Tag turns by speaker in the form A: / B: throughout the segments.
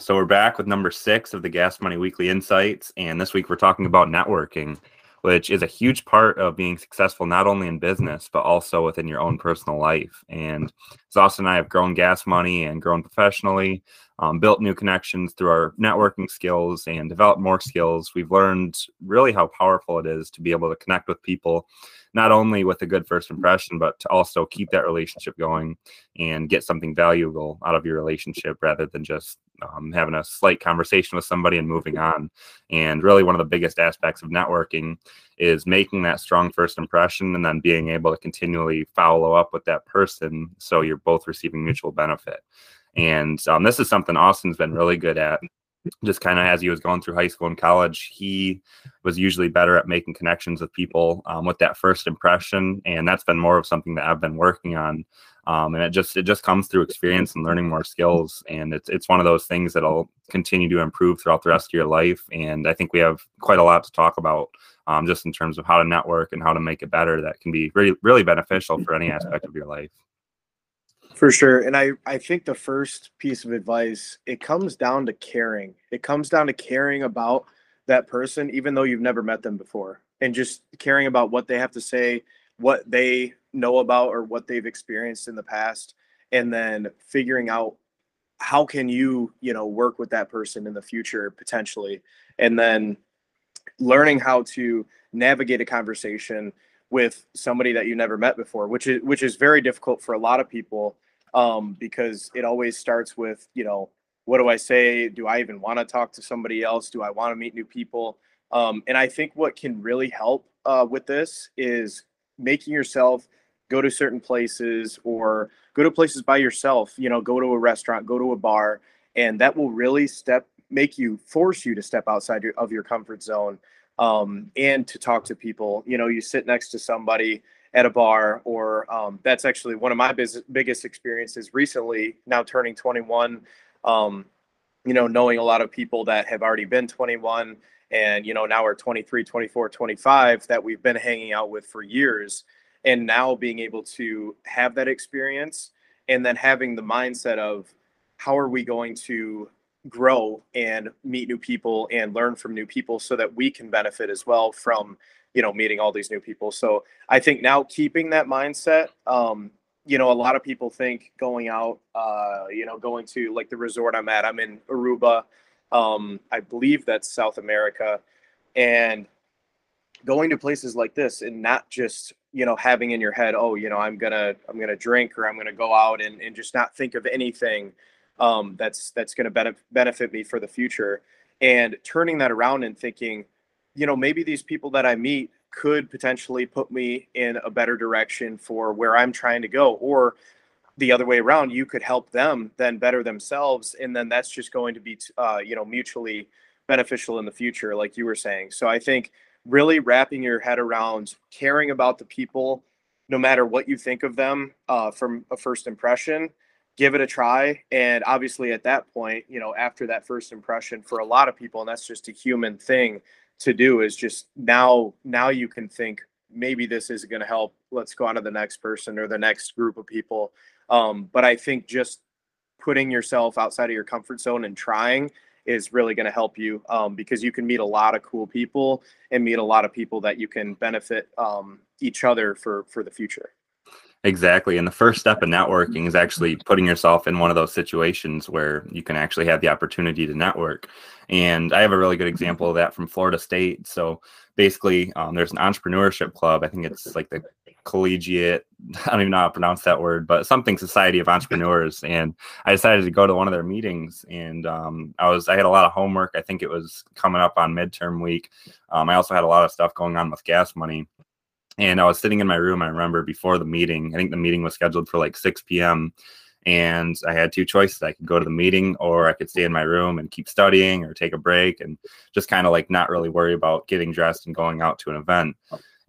A: So we're back with number six of the Gas Money Weekly Insights. And this week we're talking about networking, which is a huge part of being successful, not only in business, but also within your own personal life. And Austin and I have grown gas money and grown professionally, um, built new connections through our networking skills and developed more skills. We've learned really how powerful it is to be able to connect with people, not only with a good first impression, but to also keep that relationship going and get something valuable out of your relationship rather than just um, having a slight conversation with somebody and moving on. And really, one of the biggest aspects of networking is making that strong first impression and then being able to continually follow up with that person so you're both receiving mutual benefit. And um, this is something Austin's been really good at. Just kind of as he was going through high school and college, he was usually better at making connections with people um, with that first impression, and that's been more of something that I've been working on. Um, and it just it just comes through experience and learning more skills, and it's it's one of those things that'll continue to improve throughout the rest of your life. And I think we have quite a lot to talk about um, just in terms of how to network and how to make it better. That can be really really beneficial for any aspect of your life.
B: For sure. And I, I think the first piece of advice, it comes down to caring. It comes down to caring about that person, even though you've never met them before, and just caring about what they have to say, what they know about, or what they've experienced in the past, and then figuring out how can you, you know, work with that person in the future potentially, and then learning how to navigate a conversation with somebody that you never met before, which is which is very difficult for a lot of people um, because it always starts with, you know, what do I say? Do I even want to talk to somebody else? Do I want to meet new people? Um, and I think what can really help uh, with this is making yourself go to certain places or go to places by yourself. You know, go to a restaurant, go to a bar, and that will really step make you force you to step outside your, of your comfort zone um, and to talk to people. You know, you sit next to somebody at a bar, or um, that's actually one of my biz- biggest experiences recently. Now turning 21, um, you know, knowing a lot of people that have already been 21 and, you know, now we're 23, 24, 25 that we've been hanging out with for years. And now being able to have that experience and then having the mindset of how are we going to grow and meet new people and learn from new people so that we can benefit as well from you know meeting all these new people. So i think now keeping that mindset um you know a lot of people think going out uh you know going to like the resort i'm at i'm in aruba um i believe that's south america. And going to places like this and not just you know having in your head oh you know i'm gonna i'm gonna drink or i'm gonna go out and, and just not think of anything um, that's that's going to benefit me for the future and turning that around and thinking you know, maybe these people that I meet could potentially put me in a better direction for where I'm trying to go. Or the other way around, you could help them then better themselves. And then that's just going to be, uh, you know, mutually beneficial in the future, like you were saying. So I think really wrapping your head around caring about the people, no matter what you think of them uh, from a first impression, give it a try. And obviously, at that point, you know, after that first impression, for a lot of people, and that's just a human thing, to do is just now now you can think maybe this is going to help let's go on to the next person or the next group of people um, but i think just putting yourself outside of your comfort zone and trying is really going to help you um, because you can meet a lot of cool people and meet a lot of people that you can benefit um, each other for for the future
A: Exactly. And the first step in networking is actually putting yourself in one of those situations where you can actually have the opportunity to network. And I have a really good example of that from Florida State. So basically, um, there's an entrepreneurship club. I think it's like the collegiate, I don't even know how to pronounce that word, but something society of entrepreneurs. And I decided to go to one of their meetings. And um, I was, I had a lot of homework. I think it was coming up on midterm week. Um, I also had a lot of stuff going on with gas money and I was sitting in my room. I remember before the meeting. I think the meeting was scheduled for like 6 p.m. And I had two choices. I could go to the meeting, or I could stay in my room and keep studying, or take a break and just kind of like not really worry about getting dressed and going out to an event.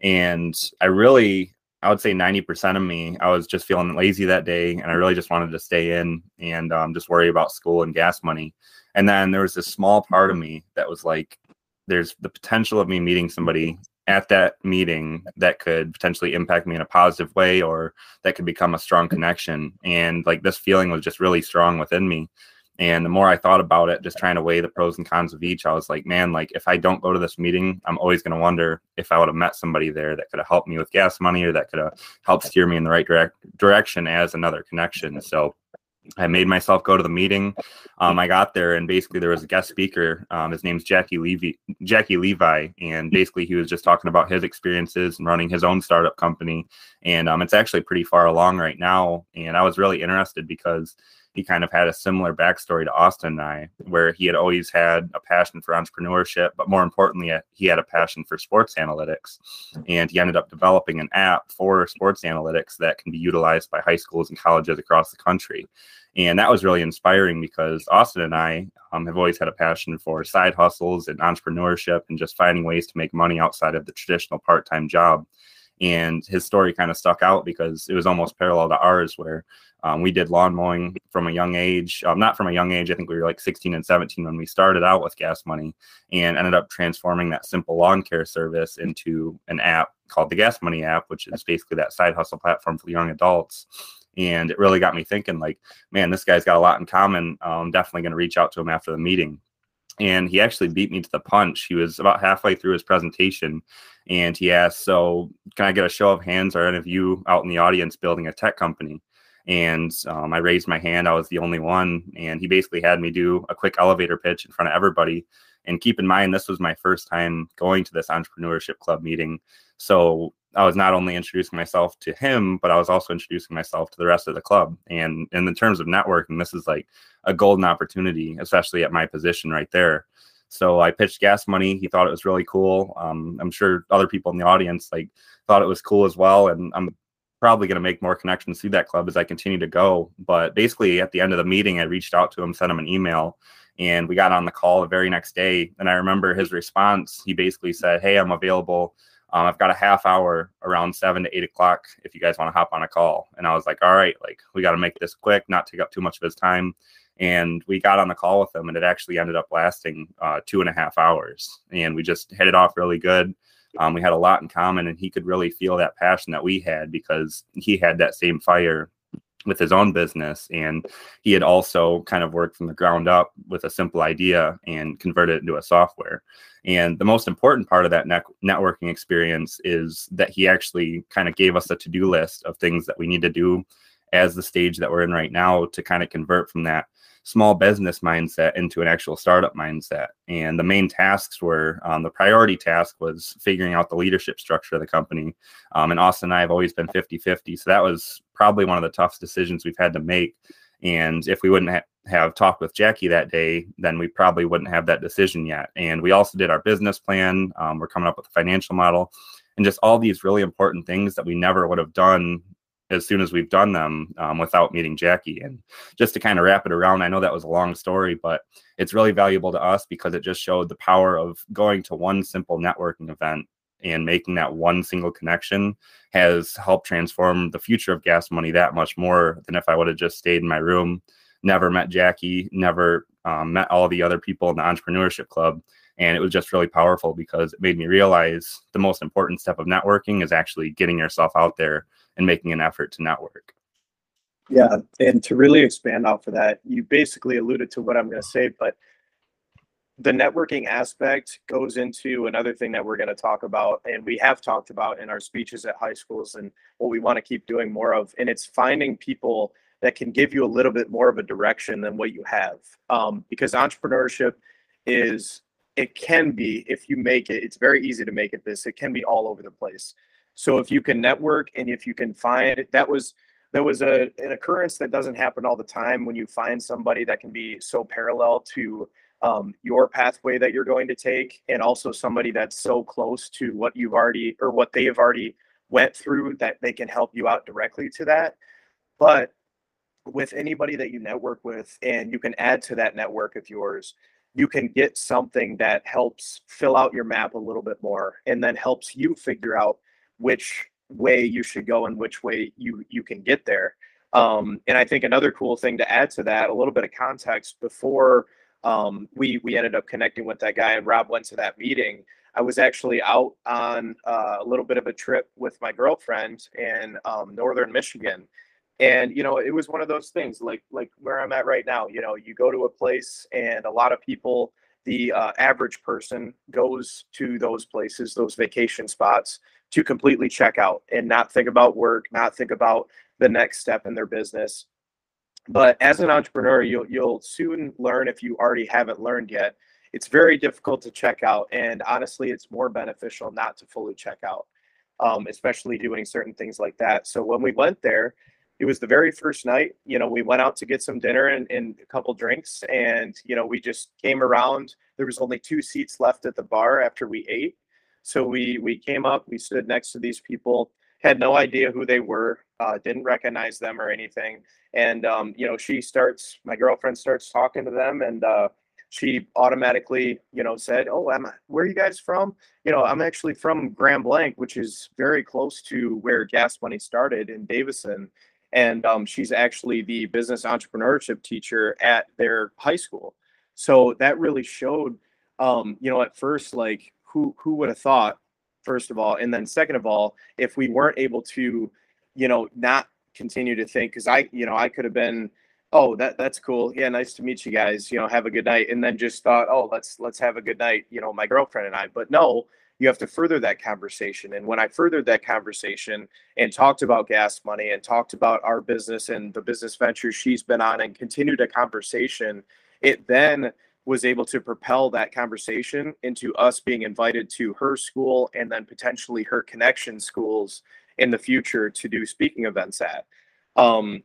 A: And I really, I would say 90% of me, I was just feeling lazy that day, and I really just wanted to stay in and um, just worry about school and gas money. And then there was this small part of me that was like, there's the potential of me meeting somebody at that meeting that could potentially impact me in a positive way or that could become a strong connection and like this feeling was just really strong within me And the more I thought about it, just trying to weigh the pros and cons of each, I was like, man, like if I don't go to this meeting, I'm always going to wonder if I would have met somebody there that could have helped me with gas money or that could have helped steer me in the right direct direction as another connection. So I made myself go to the meeting. Um, I got there, and basically there was a guest speaker. Um, his name's Jackie Levy, Jackie Levi, and basically he was just talking about his experiences and running his own startup company. And um, it's actually pretty far along right now. And I was really interested because he kind of had a similar backstory to Austin and I, where he had always had a passion for entrepreneurship, but more importantly, he had a passion for sports analytics. And he ended up developing an app for sports analytics that can be utilized by high schools and colleges across the country. And that was really inspiring because Austin and I um, have always had a passion for side hustles and entrepreneurship and just finding ways to make money outside of the traditional part time job. And his story kind of stuck out because it was almost parallel to ours, where um, we did lawn mowing from a young age, um, not from a young age. I think we were like 16 and 17 when we started out with gas money and ended up transforming that simple lawn care service into an app called the Gas Money app, which is basically that side hustle platform for young adults. And it really got me thinking, like, man, this guy's got a lot in common. I'm definitely going to reach out to him after the meeting. And he actually beat me to the punch. He was about halfway through his presentation and he asked, So, can I get a show of hands? Are any of you out in the audience building a tech company? And um, I raised my hand. I was the only one. And he basically had me do a quick elevator pitch in front of everybody. And keep in mind, this was my first time going to this entrepreneurship club meeting. So I was not only introducing myself to him, but I was also introducing myself to the rest of the club. And, in terms of networking, this is like a golden opportunity, especially at my position right there. So I pitched gas money. He thought it was really cool. Um, I'm sure other people in the audience like thought it was cool as well. And I'm probably going to make more connections through that club as I continue to go. But basically, at the end of the meeting, I reached out to him, sent him an email, and we got on the call the very next day. And I remember his response. He basically said, Hey, I'm available. Um, I've got a half hour around seven to eight o'clock if you guys want to hop on a call. And I was like, All right, like we got to make this quick, not take up too much of his time. And we got on the call with him, and it actually ended up lasting uh, two and a half hours. And we just hit it off really good. Um, we had a lot in common, and he could really feel that passion that we had because he had that same fire with his own business and he had also kind of worked from the ground up with a simple idea and converted it into a software and the most important part of that ne- networking experience is that he actually kind of gave us a to-do list of things that we need to do as the stage that we're in right now to kind of convert from that small business mindset into an actual startup mindset. And the main tasks were um, the priority task was figuring out the leadership structure of the company. Um, and Austin and I have always been 50 50. So that was probably one of the toughest decisions we've had to make. And if we wouldn't ha- have talked with Jackie that day, then we probably wouldn't have that decision yet. And we also did our business plan. Um, we're coming up with a financial model and just all these really important things that we never would have done as soon as we've done them um, without meeting Jackie. And just to kind of wrap it around, I know that was a long story, but it's really valuable to us because it just showed the power of going to one simple networking event and making that one single connection has helped transform the future of gas money that much more than if I would have just stayed in my room, never met Jackie, never um, met all the other people in the entrepreneurship club. And it was just really powerful because it made me realize the most important step of networking is actually getting yourself out there and making an effort to network.
B: Yeah, and to really expand off of that, you basically alluded to what I'm going to say, but the networking aspect goes into another thing that we're going to talk about and we have talked about in our speeches at high schools and what we want to keep doing more of and it's finding people that can give you a little bit more of a direction than what you have. Um, because entrepreneurship is it can be if you make it it's very easy to make it this it can be all over the place. So if you can network and if you can find that was that was a an occurrence that doesn't happen all the time when you find somebody that can be so parallel to um, your pathway that you're going to take and also somebody that's so close to what you've already or what they have already went through that they can help you out directly to that but with anybody that you network with and you can add to that network of yours you can get something that helps fill out your map a little bit more and then helps you figure out which way you should go and which way you you can get there. Um, and I think another cool thing to add to that, a little bit of context before um, we we ended up connecting with that guy and Rob went to that meeting. I was actually out on uh, a little bit of a trip with my girlfriend in um, northern Michigan, And you know, it was one of those things like like where I'm at right now. You know, you go to a place and a lot of people the uh, average person goes to those places, those vacation spots, to completely check out and not think about work, not think about the next step in their business. But as an entrepreneur, you'll you'll soon learn if you already haven't learned yet. It's very difficult to check out, and honestly, it's more beneficial not to fully check out, um, especially doing certain things like that. So when we went there, it was the very first night. You know, we went out to get some dinner and, and a couple drinks, and you know, we just came around. There was only two seats left at the bar after we ate, so we we came up, we stood next to these people, had no idea who they were, uh, didn't recognize them or anything, and um, you know, she starts, my girlfriend starts talking to them, and uh, she automatically, you know, said, "Oh, I, where are you guys from? You know, I'm actually from Grand Blanc, which is very close to where Gas Money started in Davison." and um, she's actually the business entrepreneurship teacher at their high school. So that really showed, um, you know, at first, like who who would have thought, first of all, and then second of all, if we weren't able to, you know, not continue to think, because I, you know, I could have been, oh, that that's cool, yeah, nice to meet you guys, you know, have a good night, and then just thought, oh, let's let's have a good night, you know, my girlfriend and I, but no, you have to further that conversation. And when I furthered that conversation and talked about gas money and talked about our business and the business ventures she's been on and continued a conversation, it then was able to propel that conversation into us being invited to her school and then potentially her connection schools in the future to do speaking events at. Um,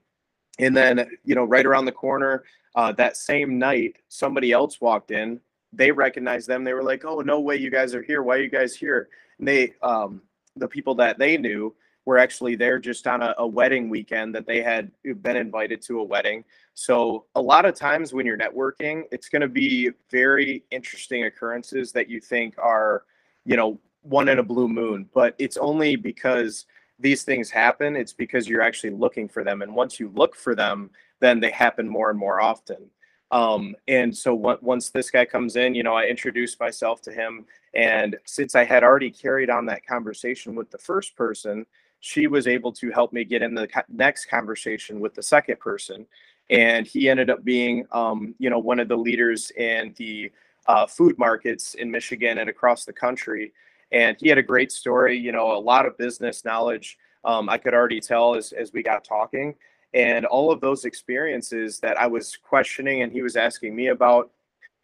B: and then, you know, right around the corner, uh, that same night, somebody else walked in they recognized them. They were like, "Oh, no way, you guys are here. Why are you guys here?" And they, um, the people that they knew, were actually there just on a, a, wedding weekend that they had been invited to a wedding. So a lot of times when you're networking, it's going to be very interesting occurrences that you think are, you know, one in a blue moon. But it's only because these things happen. It's because you're actually looking for them, and once you look for them, then they happen more and more often. Um, and so w- once this guy comes in, you know, I introduced myself to him. And since I had already carried on that conversation with the first person, she was able to help me get in the next conversation with the second person. And he ended up being, um, you know, one of the leaders in the uh, food markets in Michigan and across the country. And he had a great story, you know, a lot of business knowledge. Um, I could already tell as, as we got talking and all of those experiences that i was questioning and he was asking me about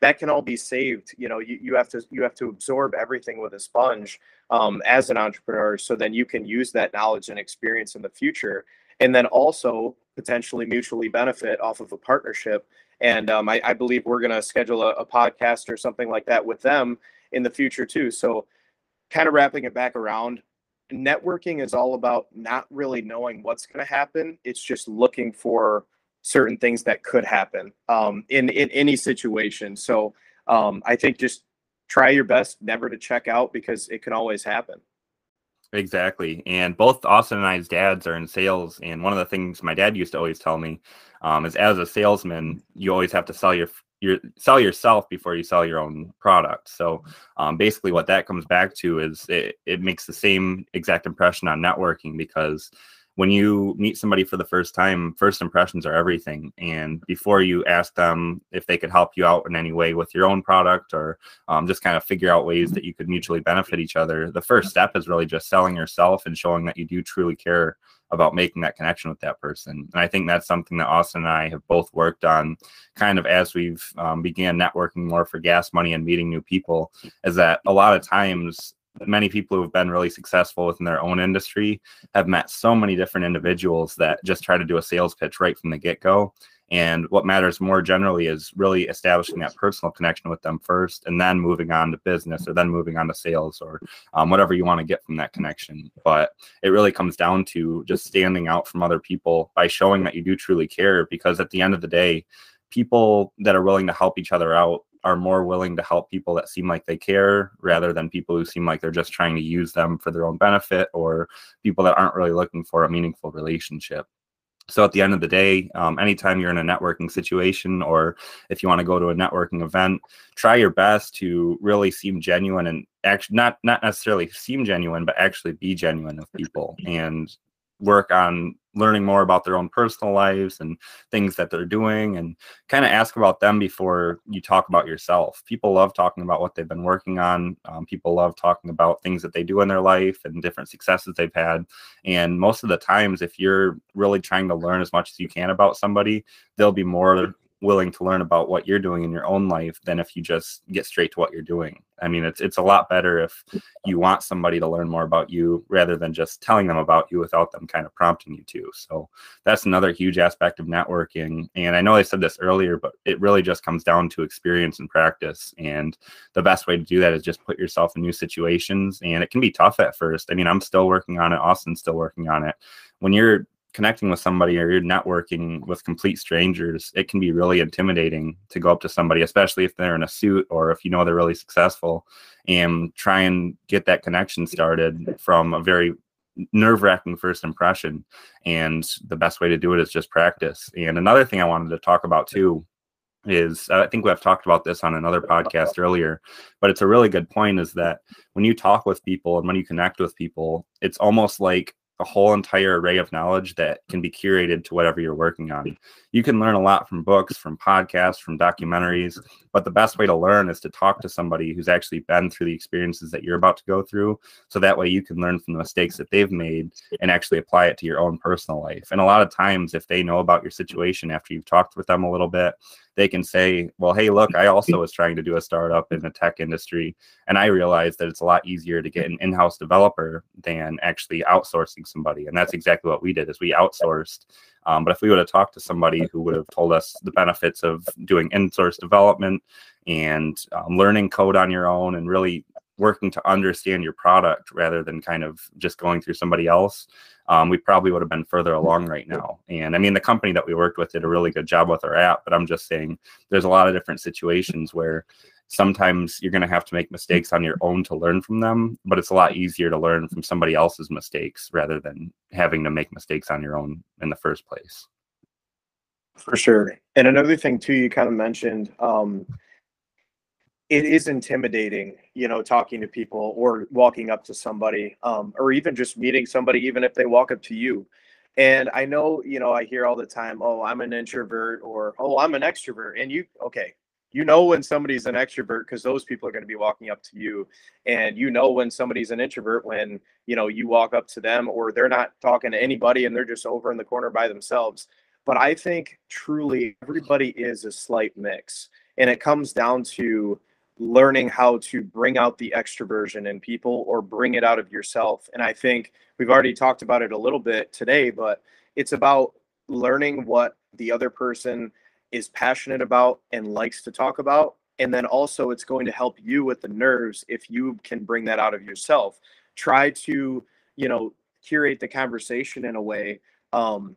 B: that can all be saved. You know you, you have to you have to absorb everything with a sponge um, as an entrepreneur so then you can use that knowledge and experience in the future. And then also potentially mutually benefit off of a partnership. And um, I, I, believe we're going to schedule a, a podcast or something like that with them in the future too. So kind of wrapping it back around networking is all about not really knowing what's going to happen. It's just looking for certain things that could happen um, in in any situation. So um, I think just try your best never to check out because it can always happen.
A: Exactly. And both Austin and I's dads are in sales. And one of the things my dad used to always tell me um, is as a salesman, you always have to sell your your sell yourself before you sell your own product. So um, basically, what that comes back to is it, it makes the same exact impression on networking because when you meet somebody for the first time, first impressions are everything. And before you ask them if they could help you out in any way with your own product or um, just kind of figure out ways that you could mutually benefit each other, the first step is really just selling yourself and showing that you do truly care about making that connection with that person. And I think that's something that Austin and I have both worked on kind of as we've um, began networking more for gas money and meeting new people is that a lot of times many people who have been really successful within their own industry have met so many different individuals that just try to do a sales pitch right from the get-go and what matters more generally is really establishing that personal connection with them first, and then moving on to business, or then moving on to sales, or um, whatever you want to get from that connection. But it really comes down to just standing out from other people by showing that you do truly care. Because at the end of the day, people that are willing to help each other out are more willing to help people that seem like they care rather than people who seem like they're just trying to use them for their own benefit or people that aren't really looking for a meaningful relationship. So at the end of the day, um, anytime you're in a networking situation or if you want to go to a networking event, try your best to really seem genuine and actually not not necessarily seem genuine, but actually be genuine with people. And work on learning more about their own personal lives and things that they're doing and kind of ask about them before you talk about yourself. People love talking about what they've been working on um, people love talking about things that they do in their life and different successes they've had and most of the times if you're really trying to learn as much as you can about somebody they'll be more willing to learn about what you're doing in your own life than if you just get straight to what you're doing. I mean, it's it's a lot better if you want somebody to learn more about you rather than just telling them about you without them kind of prompting you to. So that's another huge aspect of networking. And I know I said this earlier, but it really just comes down to experience and practice. And the best way to do that is just put yourself in new situations. And it can be tough at first. I mean, I'm still working on it. Austin's still working on it. When you're connecting with somebody or you're networking with complete strangers, it can be really intimidating to go up to somebody, especially if they're in a suit or if you know they're really successful, and try and get that connection started from a very nerve wracking first impression. And the best way to do it is just practice. And another thing I wanted to talk about too is I think we've talked about this on another podcast earlier, but it's a really good point is that when you talk with people and when you connect with people, it's almost like a whole entire array of knowledge that can be curated to whatever you're working on. You can learn a lot from books, from podcasts, from documentaries, but the best way to learn is to talk to somebody who's actually been through the experiences that you're about to go through. So that way you can learn from the mistakes that they've made and actually apply it to your own personal life. And a lot of times, if they know about your situation after you've talked with them a little bit, they can say, well, hey, look, I also was trying to do a startup in the tech industry. And I realized that it's a lot easier to get an in-house developer than actually outsourcing somebody. And that's exactly what we did is we outsourced. Um, but if we would have talked to somebody who would have told us the benefits of doing in-source development and um, learning code on your own and really working to understand your product rather than kind of just going through somebody else, um, we probably would have been further along right now. And I mean, the company that we worked with did a really good job with our app, but I'm just saying there's a lot of different situations where sometimes you're going to have to make mistakes on your own to learn from them, but it's a lot easier to learn from somebody else's mistakes rather than having to make mistakes on your own in the first place.
B: For sure. And another thing, too, you kind of mentioned, um, it is intimidating, you know, talking to people or walking up to somebody, um, or even just meeting somebody, even if they walk up to you. And I know, you know, I hear all the time, oh, I'm an introvert or, oh, I'm an extrovert. And you, okay, you know when somebody's an extrovert because those people are going to be walking up to you and you know when somebody's an introvert when you know you walk up to them or they're not talking to anybody and they're just over in the corner by themselves but i think truly everybody is a slight mix and it comes down to learning how to bring out the extroversion in people or bring it out of yourself and i think we've already talked about it a little bit today but it's about learning what the other person is passionate about and likes to talk about. And then also, it's going to help you with the nerves if you can bring that out of yourself. Try to, you know, curate the conversation in a way um,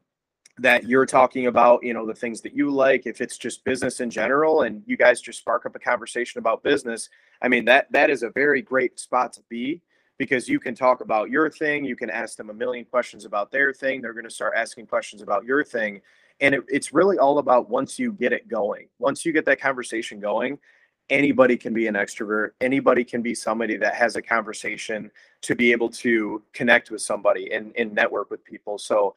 B: that you're talking about, you know, the things that you like. If it's just business in general, and you guys just spark up a conversation about business, I mean that that is a very great spot to be because you can talk about your thing. You can ask them a million questions about their thing. They're going to start asking questions about your thing and it, it's really all about once you get it going, once you get that conversation going, anybody can be an extrovert. Anybody can be somebody that has a conversation to be able to connect with somebody and, and network with people. So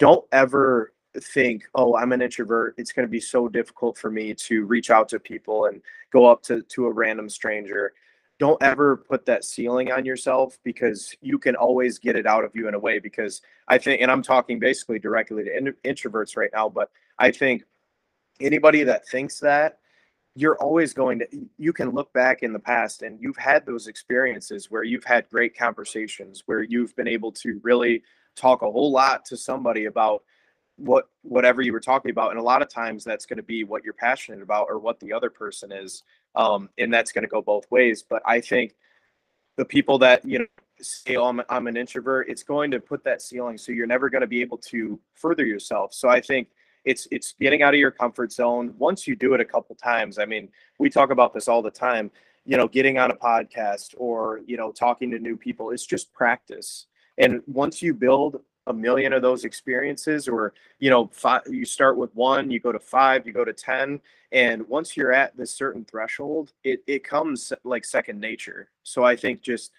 B: don't ever think, oh, I'm an introvert. It's going to be so difficult for me to reach out to people and go up to, to a random stranger don't ever put that ceiling on yourself because you can always get it out of you in a way because i think and i'm talking basically directly to in, introverts right now but i think anybody that thinks that you're always going to you can look back in the past and you've had those experiences where you've had great conversations where you've been able to really talk a whole lot to somebody about what whatever you were talking about and a lot of times that's going to be what you're passionate about or what the other person is um, and that's going to go both ways. But I think the people that you know say, "Oh, I'm, I'm an introvert," it's going to put that ceiling, so you're never going to be able to further yourself. So I think it's it's getting out of your comfort zone. Once you do it a couple times, I mean, we talk about this all the time. You know, getting on a podcast or you know talking to new people, it's just practice. And once you build a million of those experiences or you know five, you start with one you go to five you go to ten and once you're at this certain threshold it, it comes like second nature so i think just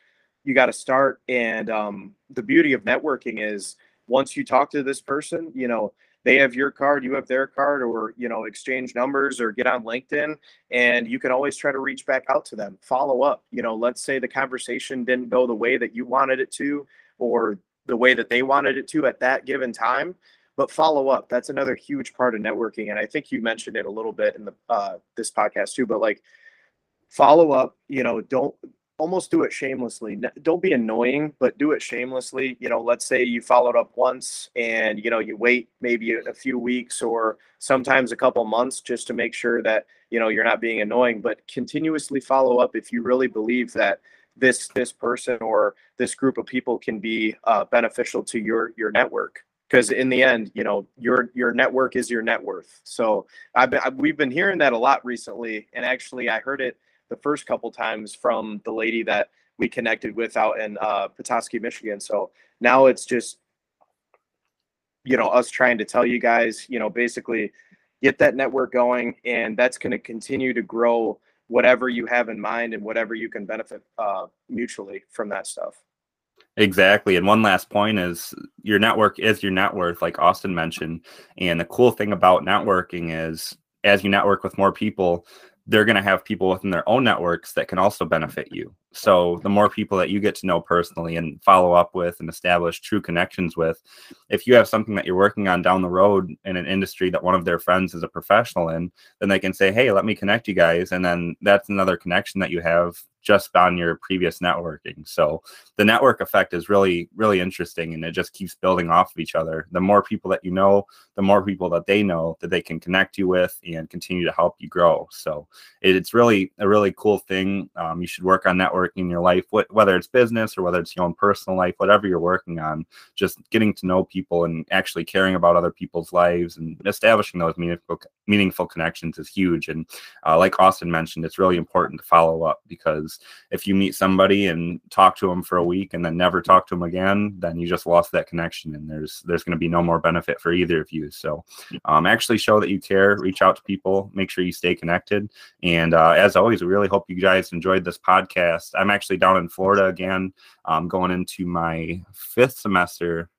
B: you got to start and um, the beauty of networking is once you talk to this person, you know, they have your card, you have their card, or you know, exchange numbers or get on LinkedIn, and you can always try to reach back out to them, follow up. You know, let's say the conversation didn't go the way that you wanted it to, or the way that they wanted it to at that given time. But follow up that's another huge part of networking and i think you mentioned it a little bit in the uh, this podcast too but like follow up you know don't almost do it shamelessly. Don't be annoying but do it shamelessly. You know let's say you followed up once and you know you wait maybe a few weeks or sometimes a couple months just to make sure that you know you're not being annoying but continuously follow up if you really believe that this this person or this group of people can be uh, beneficial to your your network. Because in the end you know your your network is your net worth. So I've been, I've, we've been hearing that a lot recently and actually i heard it the first couple times from the lady that we connected with out in uh, petoskey michigan. So now it's just you know us trying to tell you guys you know basically get that network going and that's going to continue to grow whatever you have in mind and whatever you can benefit uh, mutually from that stuff
A: Exactly. And one last point is your network is your net worth, like Austin mentioned. And the cool thing about networking is as you network with more people, they're going to have people within their own networks that can also benefit you. So the more people that you get to know personally and follow up with and establish true connections with, if you have something that you're working on down the road in an industry that one of their friends is a professional in, then they can say, "Hey, let me connect you guys." And then that's another connection that you have just on your previous networking. So the network effect is really, really interesting and it just keeps building off of each other. The more people that you know, the more people that they know that they can connect you with and continue to help you grow. So it's really a really cool thing. Um, you should work on networking in your life, whether it's business or whether it's your own personal life, whatever you're working on, just getting to know people and actually caring about other people's lives and establishing those meaningful, meaningful connections is huge. And uh, like Austin mentioned, it's really important to follow up because because if you meet somebody and talk to them for a week and then never talk to them again, then you just lost that connection, and there's there's going to be no more benefit for either of you. So, um, actually show that you care, reach out to people, make sure you stay connected, and uh, as always, we really hope you guys enjoyed this podcast. I'm actually down in Florida again, um, going into my fifth semester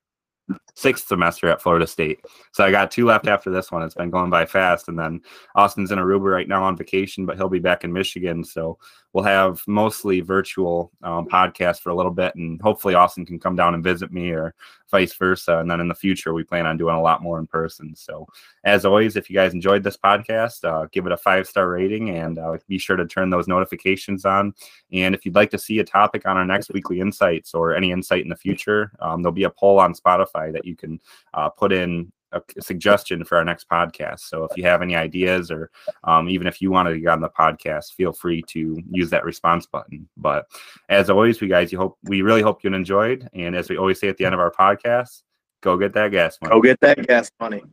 A: sixth semester at Florida State. So I got two left after this one. It's been going by fast. And then Austin's in Aruba right now on vacation, but he'll be back in Michigan. So we'll have mostly virtual um, podcast for a little bit, and hopefully Austin can come down and visit me, or vice versa. And then in the future, we plan on doing a lot more in person. So as always, if you guys enjoyed this podcast, uh, give it a five star rating, and uh, be sure to turn those notifications on. And if you'd like to see a topic on our next weekly insights or any insight in the future, um, there'll be a poll on Spotify that you can uh, put in a suggestion for our next podcast. So if you have any ideas, or um, even if you wanted to get on the podcast, feel free to use that response button. But as always, we guys, you hope we really hope you enjoyed. And as we always say at the end of our podcast, go get that gas
B: money. Go get that gas money.